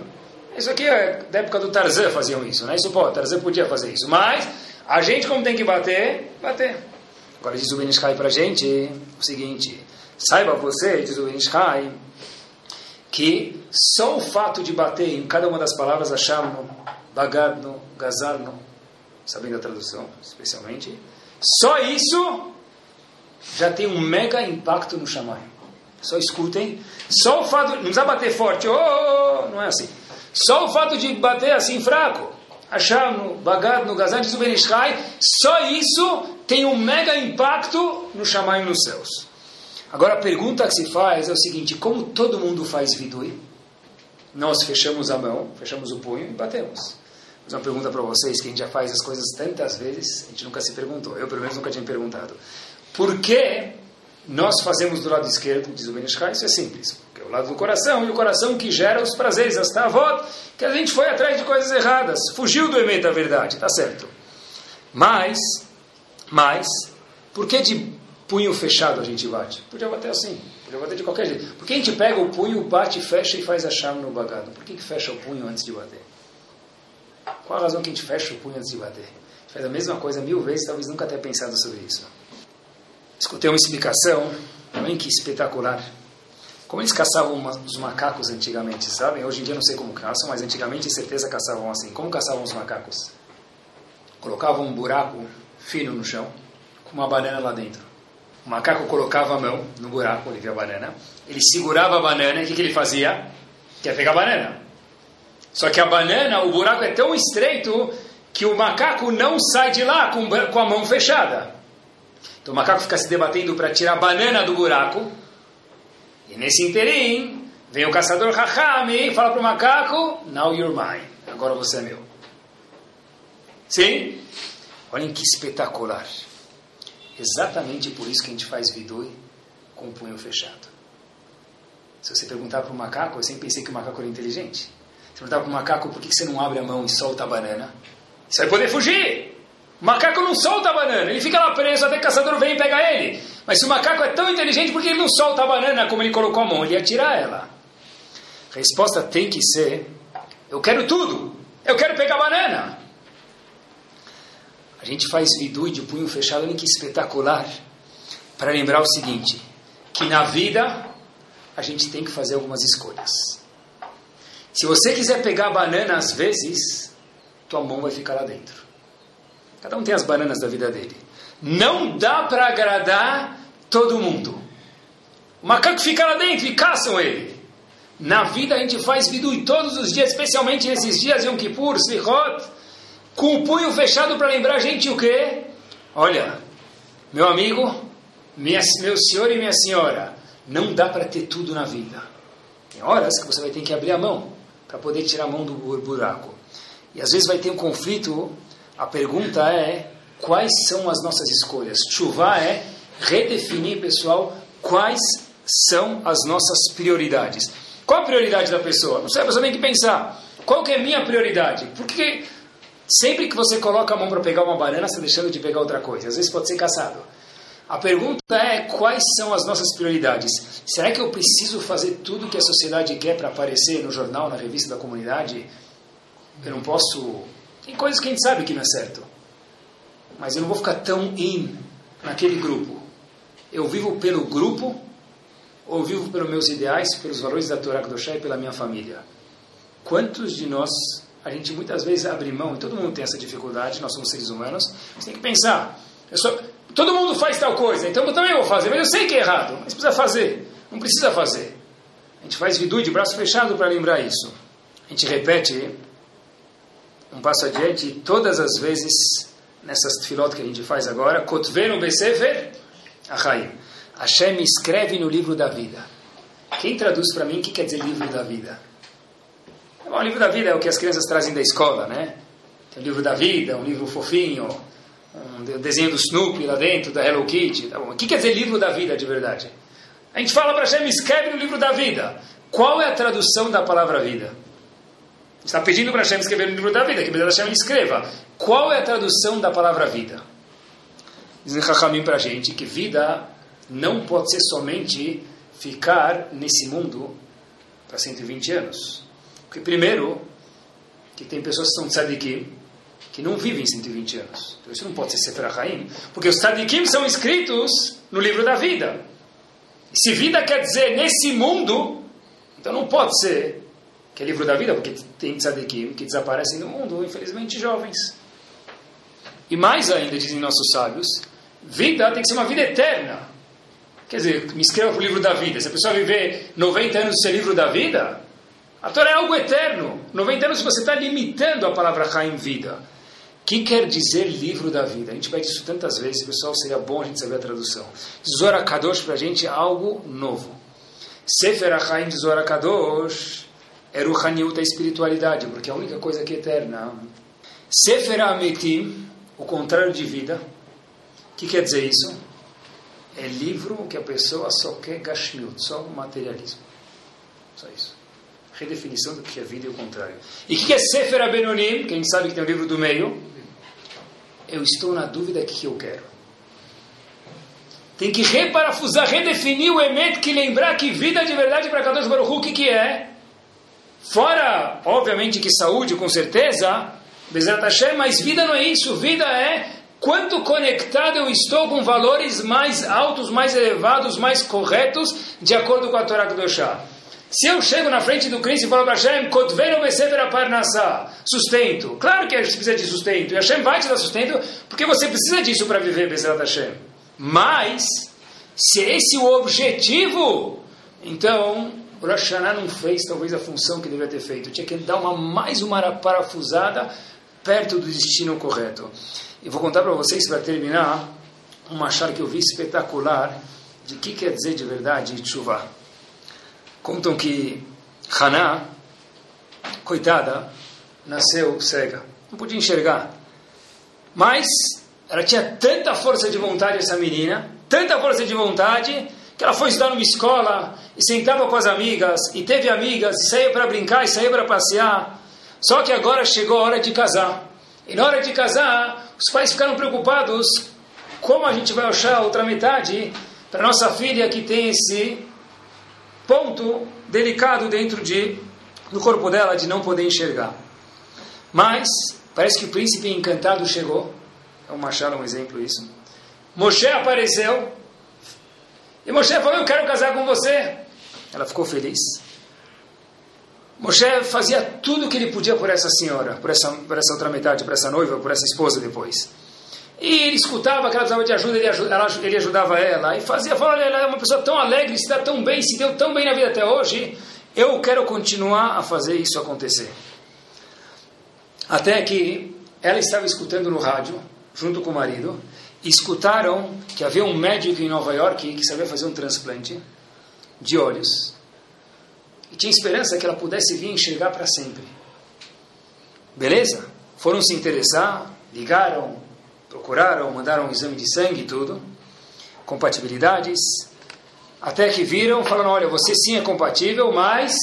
Isso aqui é da época do Tarzan faziam isso, né? Isso pode, Tarzan podia fazer isso. Mas, a gente como tem que bater, bater. Agora diz o Benishai para a gente o seguinte, saiba você, diz o que só o fato de bater em cada uma das palavras acharno, bagadno, gazarno, sabendo a tradução especialmente, só isso já tem um mega impacto no chamai. Só escutem, só o fato, não precisa bater forte, oh, oh, oh, não é assim. Só o fato de bater assim fraco, acharno, bagadno, gazarno, diz o Benishai, só isso tem um mega impacto no chamai nos céus. Agora a pergunta que se faz é o seguinte: como todo mundo faz vidui? Nós fechamos a mão, fechamos o punho e batemos. Mas uma pergunta para vocês que a gente já faz as coisas tantas vezes, a gente nunca se perguntou. Eu, pelo menos, nunca tinha perguntado. Por que nós fazemos do lado esquerdo, diz o Benishai? Isso é simples. Porque é o lado do coração, e o coração que gera os prazeres, as tavot, que a gente foi atrás de coisas erradas, fugiu do emet da verdade, tá certo. Mas, mas, por que de punho fechado a gente bate. Podia bater assim, podia bater de qualquer jeito. Por que a gente pega o punho, bate, fecha e faz a chave no bagado? Por que, que fecha o punho antes de bater? Qual a razão que a gente fecha o punho antes de bater? A gente faz a mesma coisa mil vezes, talvez nunca tenha pensado sobre isso. Escutei uma explicação, também que espetacular. Como eles caçavam os macacos antigamente, sabem? Hoje em dia não sei como caçam, mas antigamente certeza caçavam assim. Como caçavam os macacos? Colocavam um buraco fino no chão, com uma banana lá dentro. O macaco colocava a mão no buraco, ele via a banana. Ele segurava a banana e o que, que ele fazia? Quer pegar a banana. Só que a banana, o buraco é tão estreito que o macaco não sai de lá com, com a mão fechada. Então o macaco fica se debatendo para tirar a banana do buraco. E nesse interim, vem o caçador Hachami e fala para o macaco: Now you're mine. Agora você é meu. Sim? Olhem que espetacular. Exatamente por isso que a gente faz vidui com o punho fechado. Se você perguntar para o macaco, eu sempre pensei que o macaco era inteligente. Se perguntar para o macaco por que você não abre a mão e solta a banana, você vai poder fugir. O macaco não solta a banana, ele fica lá preso até que o caçador vem pegar ele. Mas se o macaco é tão inteligente, por que ele não solta a banana como ele colocou a mão? Ele ia tirar ela. A resposta tem que ser: eu quero tudo, eu quero pegar a banana. A gente faz vidui de punho fechado, olha que espetacular, para lembrar o seguinte, que na vida a gente tem que fazer algumas escolhas. Se você quiser pegar banana às vezes, tua mão vai ficar lá dentro. Cada um tem as bananas da vida dele. Não dá para agradar todo mundo. O macaco fica lá dentro e caçam ele. Na vida a gente faz vidui todos os dias, especialmente nesses dias Yom Kippur, Slichot, com o punho fechado para lembrar a gente o quê? Olha, meu amigo, minha, meu senhor e minha senhora, não dá para ter tudo na vida. Tem horas que você vai ter que abrir a mão para poder tirar a mão do buraco. E às vezes vai ter um conflito. A pergunta é: quais são as nossas escolhas? Chuva é redefinir, pessoal, quais são as nossas prioridades. Qual a prioridade da pessoa? Não sei, a pessoa tem que pensar. Qual que é a minha prioridade? Porque Sempre que você coloca a mão para pegar uma banana, você está deixando de pegar outra coisa. Às vezes pode ser caçado. A pergunta é quais são as nossas prioridades? Será que eu preciso fazer tudo que a sociedade quer para aparecer no jornal, na revista da comunidade? Eu não posso. Tem coisas que a gente sabe que não é certo. Mas eu não vou ficar tão in naquele grupo. Eu vivo pelo grupo ou vivo pelos meus ideais, pelos valores da Torá Kedoshá e pela minha família? Quantos de nós, a gente muitas vezes abre mão, e todo mundo tem essa dificuldade, nós somos seres humanos, você tem que pensar, sou, todo mundo faz tal coisa, então eu também vou fazer, mas eu sei que é errado, mas precisa fazer, não precisa fazer. A gente faz vidu de braço fechado para lembrar isso. A gente repete um passo adiante todas as vezes nessas filotas que a gente faz agora, Kotvenu Besefer Achaim. Hashem escreve no livro da vida. Quem traduz para mim o que quer dizer livro da vida? Bom, o livro da vida é o que as crianças trazem da escola, né? Tem o livro da vida, um livro fofinho, um desenho do Snoopy lá dentro, da Hello Kitty. Tá o que quer dizer livro da vida de verdade? A gente fala para Hashem, escreve no livro da vida. Qual é a tradução da palavra vida? Está pedindo para Hashem escrever no livro da vida, que Hashem escreva. Qual é a tradução da palavra vida? Dizem Chachamim para a gente que vida não pode ser somente ficar nesse mundo para 120 anos. Porque, primeiro, que tem pessoas que são tzadikim, que não vivem 120 anos. Então, isso não pode ser Sefer HaChaim, porque os tzadikim são escritos no livro da vida. E se vida quer dizer nesse mundo, então não pode ser que é livro da vida, porque tem tzadikim que desaparecem no mundo, infelizmente jovens. E mais ainda, dizem nossos sábios, vida tem que ser uma vida eterna. Quer dizer, me inscreva para o livro da vida. Se a pessoa viver 90 anos ser livro da vida, a Torá é algo eterno. 90 anos você está limitando a palavra Haim vida. O que quer dizer livro da vida? A gente vai isso tantas vezes, pessoal, seria bom a gente saber a tradução. Zora Kadosh para a gente é algo novo. Sefer HaChaim de Zora Kadosh é Ruhaniut, a espiritualidade, porque é a única coisa que é eterna. Sefer Ametim, o contrário de vida. O que quer dizer isso? é livro que a pessoa só quer gashmiut, só materialismo. Só isso. Redefinição do que é vida e o contrário. E o que é Sefer Abenonim? Que a gente sabe que tem o livro do meio. Eu estou na dúvida que eu quero. Tem que reparafusar, redefinir o Emet, que lembrar que vida de verdade para Kadosh Baruch o que, que é? Fora, obviamente, que saúde, com certeza, mas vida não é isso. Vida é quanto conectado eu estou com valores mais altos, mais elevados, mais corretos, de acordo com a Torá Kedoshá. Se eu chego na frente do Cristo e falo para Hashem, sustento. Claro que a gente precisa de sustento. E Hashem vai te dar sustento, porque você precisa disso para viver, Bezerra Hashem. Mas, se esse é o objetivo, então, o Rosh não fez talvez a função que deveria ter feito. Tinha que dar uma, mais uma parafusada perto do destino correto. E vou contar para vocês, para terminar, um machado que eu vi espetacular de que quer dizer de verdade chuva. Contam que Haná, coitada, nasceu cega. Não podia enxergar. Mas ela tinha tanta força de vontade, essa menina, tanta força de vontade, que ela foi estudar numa escola e sentava com as amigas, e teve amigas, e saía para brincar, e saía para passear. Só que agora chegou a hora de casar. E na hora de casar, os pais ficaram preocupados como a gente vai achar outra metade para nossa filha que tem esse ponto delicado dentro de do corpo dela de não poder enxergar. Mas parece que o príncipe encantado chegou. É um machado um exemplo isso. Moshe apareceu. E Moshe falou: "Eu quero casar com você". Ela ficou feliz. Moshe fazia tudo o que ele podia por essa senhora, por essa, por essa outra metade, por essa noiva, por essa esposa depois. E ele escutava que ela precisava de ajuda, ele, ela, ele ajudava ela. E fazia, falava, ela é uma pessoa tão alegre, se dá tão bem, se deu tão bem na vida até hoje. Eu quero continuar a fazer isso acontecer. Até que ela estava escutando no rádio, junto com o marido, e escutaram que havia um médico em Nova York que sabia fazer um transplante de olhos e tinha esperança que ela pudesse vir enxergar para sempre. Beleza? Foram se interessar, ligaram, procuraram, mandaram um exame de sangue e tudo, compatibilidades, até que viram, falaram, olha, você sim é compatível, mas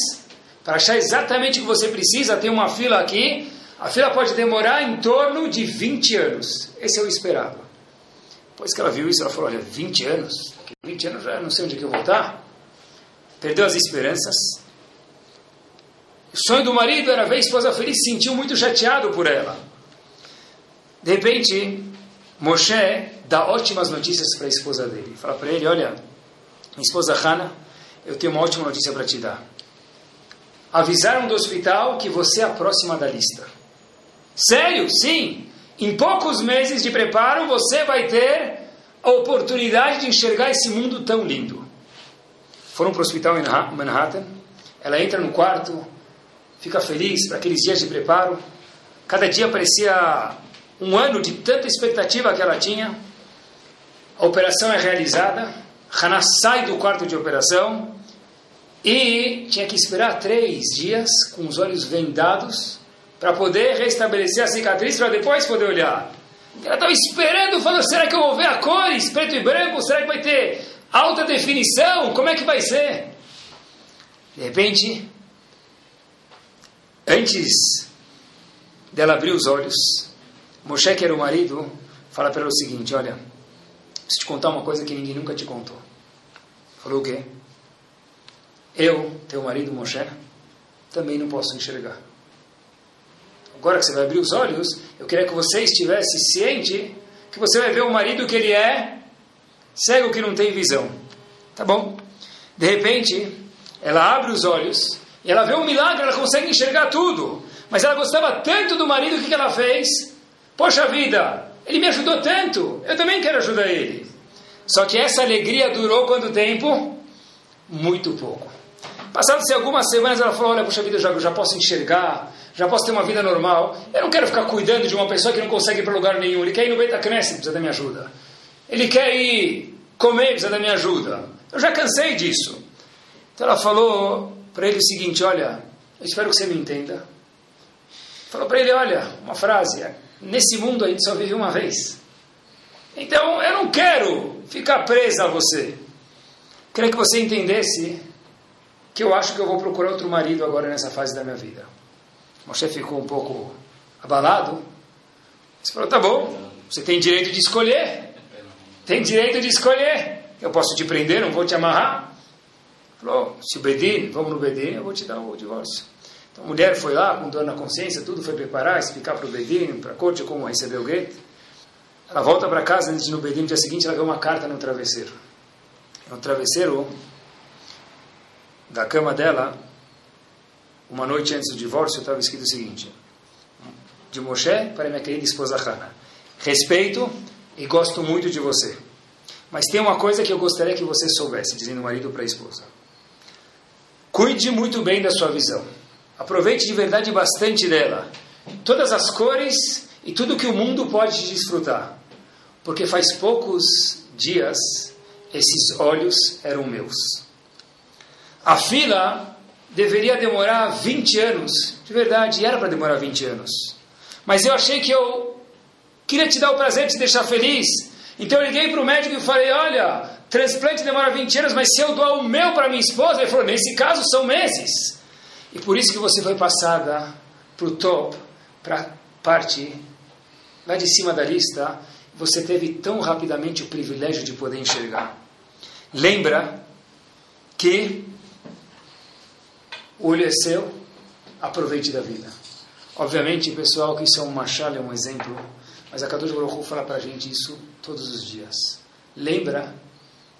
para achar exatamente o que você precisa, tem uma fila aqui, a fila pode demorar em torno de 20 anos. Esse é o esperado. Depois que ela viu isso, ela falou, olha, 20 anos, 20 anos já não sei onde é que eu vou estar. Perdeu as esperanças. O sonho do marido era ver a esposa feliz, se sentiu muito chateado por ela. De repente, Moshe dá ótimas notícias para a esposa dele. Fala para ele, olha, minha esposa Hannah, eu tenho uma ótima notícia para te dar. Avisaram do hospital que você é a próxima da lista. Sério? Sim. Em poucos meses de preparo, você vai ter a oportunidade de enxergar esse mundo tão lindo. Foram para o hospital em Manhattan. Ela entra no quarto, fica feliz para aqueles dias de preparo. Cada dia parecia um ano de tanta expectativa que ela tinha. A operação é realizada. Hannah sai do quarto de operação e tinha que esperar três dias com os olhos vendados para poder restabelecer a cicatriz para depois poder olhar. Ela estava esperando, falando: será que eu vou ver a cores, preto e branco? Será que vai ter alta definição? Como é que vai ser? De repente, antes dela abrir os olhos, Moshe, que era o marido, fala para ela o seguinte: Olha, preciso te contar uma coisa que ninguém nunca te contou. Falou o quê? Eu, teu marido Moshe, também não posso enxergar. Agora que você vai abrir os olhos, eu queria que você estivesse ciente que você vai ver o marido que ele é cego que não tem visão. Tá bom? De repente, ela abre os olhos e ela vê um milagre, ela consegue enxergar tudo. Mas ela gostava tanto do marido, o que ela fez? Poxa vida, ele me ajudou tanto, eu também quero ajudar ele. Só que essa alegria durou quanto tempo? Muito pouco. Passadas-se algumas semanas, ela falou: Olha, puxa vida, eu já, já posso enxergar, já posso ter uma vida normal. Eu não quero ficar cuidando de uma pessoa que não consegue ir para lugar nenhum. Ele quer ir no Beit Knesset, precisa da minha ajuda. Ele quer ir comer, precisa da minha ajuda. Eu já cansei disso. Então ela falou para ele o seguinte: Olha, eu espero que você me entenda. Falou para ele: Olha, uma frase: Nesse mundo a gente só vive uma vez. Então eu não quero ficar presa a você. Queria que você entendesse que eu acho que eu vou procurar outro marido agora nessa fase da minha vida. Moshe ficou um pouco abalado. Você falou, tá bom, você tem direito de escolher. Tem direito de escolher. Eu posso te prender, não vou te amarrar. Falou, se o Bedin, vamos no Bedin, eu vou te dar o divórcio. A mulher foi lá, com dor na consciência, tudo foi preparar, explicar para o Bedin, para a corte, como receber o gueto. Ela volta para casa, antes de ir no Bedin, no dia seguinte, ela vê uma carta no travesseiro. No travesseiro da cama dela, uma noite antes do divórcio, estava escrito o seguinte: De Moshe para minha querida esposa Hannah. Respeito e gosto muito de você. Mas tem uma coisa que eu gostaria que você soubesse, dizendo o marido para a esposa. Cuide muito bem da sua visão. Aproveite de verdade bastante dela. Todas as cores e tudo que o mundo pode desfrutar. Porque faz poucos dias esses olhos eram meus. A fila deveria demorar 20 anos. De verdade, era para demorar 20 anos. Mas eu achei que eu queria te dar o prazer de te deixar feliz. Então eu liguei para o médico e falei: Olha, transplante demora 20 anos, mas se eu doar o meu para minha esposa, ele falou: Nesse caso são meses. E por isso que você foi passada para o top, para a parte lá de cima da lista, você teve tão rapidamente o privilégio de poder enxergar. Lembra que o olho é seu, aproveite da vida. Obviamente, pessoal, que isso é um machado, é um exemplo, mas a Kadosh Baruch fala para a gente isso todos os dias. Lembra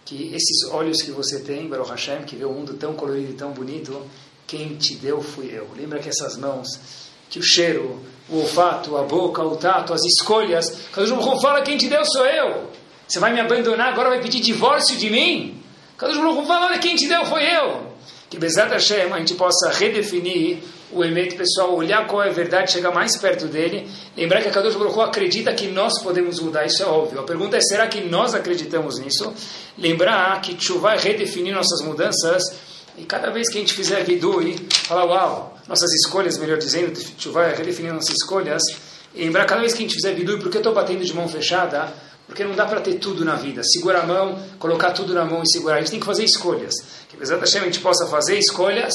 que esses olhos que você tem, Baruch Hashem, que vê o mundo tão colorido e tão bonito, quem te deu fui eu. Lembra que essas mãos, que o cheiro, o olfato, a boca, o tato, as escolhas, Kadosh Baruch fala, quem te deu sou eu. Você vai me abandonar, agora vai pedir divórcio de mim? Kadosh Baruch fala, olha, quem te deu foi eu que Bezat Hashem a gente possa redefinir o Emet pessoal, olhar qual é a verdade, chegar mais perto dele, lembrar que a Kadosh Baruch acredita que nós podemos mudar, isso é óbvio. A pergunta é, será que nós acreditamos nisso? Lembrar que Tchuvah vai redefinir nossas mudanças e cada vez que a gente fizer vidui, falar, uau, nossas escolhas, melhor dizendo, Tchuvah vai redefinir nossas escolhas, e lembrar cada vez que a gente fizer vidui, porque eu estou batendo de mão fechada, porque não dá para ter tudo na vida. Segurar a mão, colocar tudo na mão e segurar. A gente tem que fazer escolhas. Que apesar Hashem a gente possa fazer escolhas,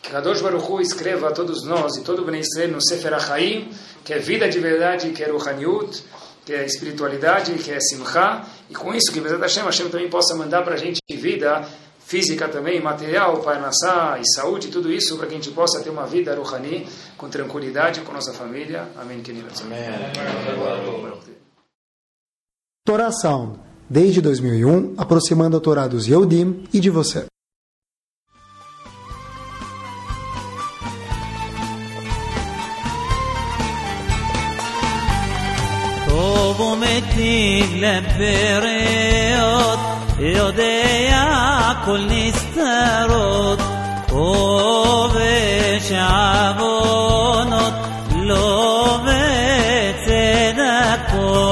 que Kadosh Baruch Hu escreva a todos nós e todo o Bnei no Sefer HaChaim, que é vida de verdade, que é Ruhaniut, que é espiritualidade, que é simcha, e com isso que Bezat Hashem, Hashem também possa mandar para a gente vida física também, material, parnassá e saúde, tudo isso para que a gente possa ter uma vida ruhani com tranquilidade com nossa família. Amém. Amém. Torá Sound, desde 2001, aproximando a Torá dos Yehudim e de você. טוב ומטיב לבריות, יודע כל נסתרות, חובש עוונות, לא בצדקות.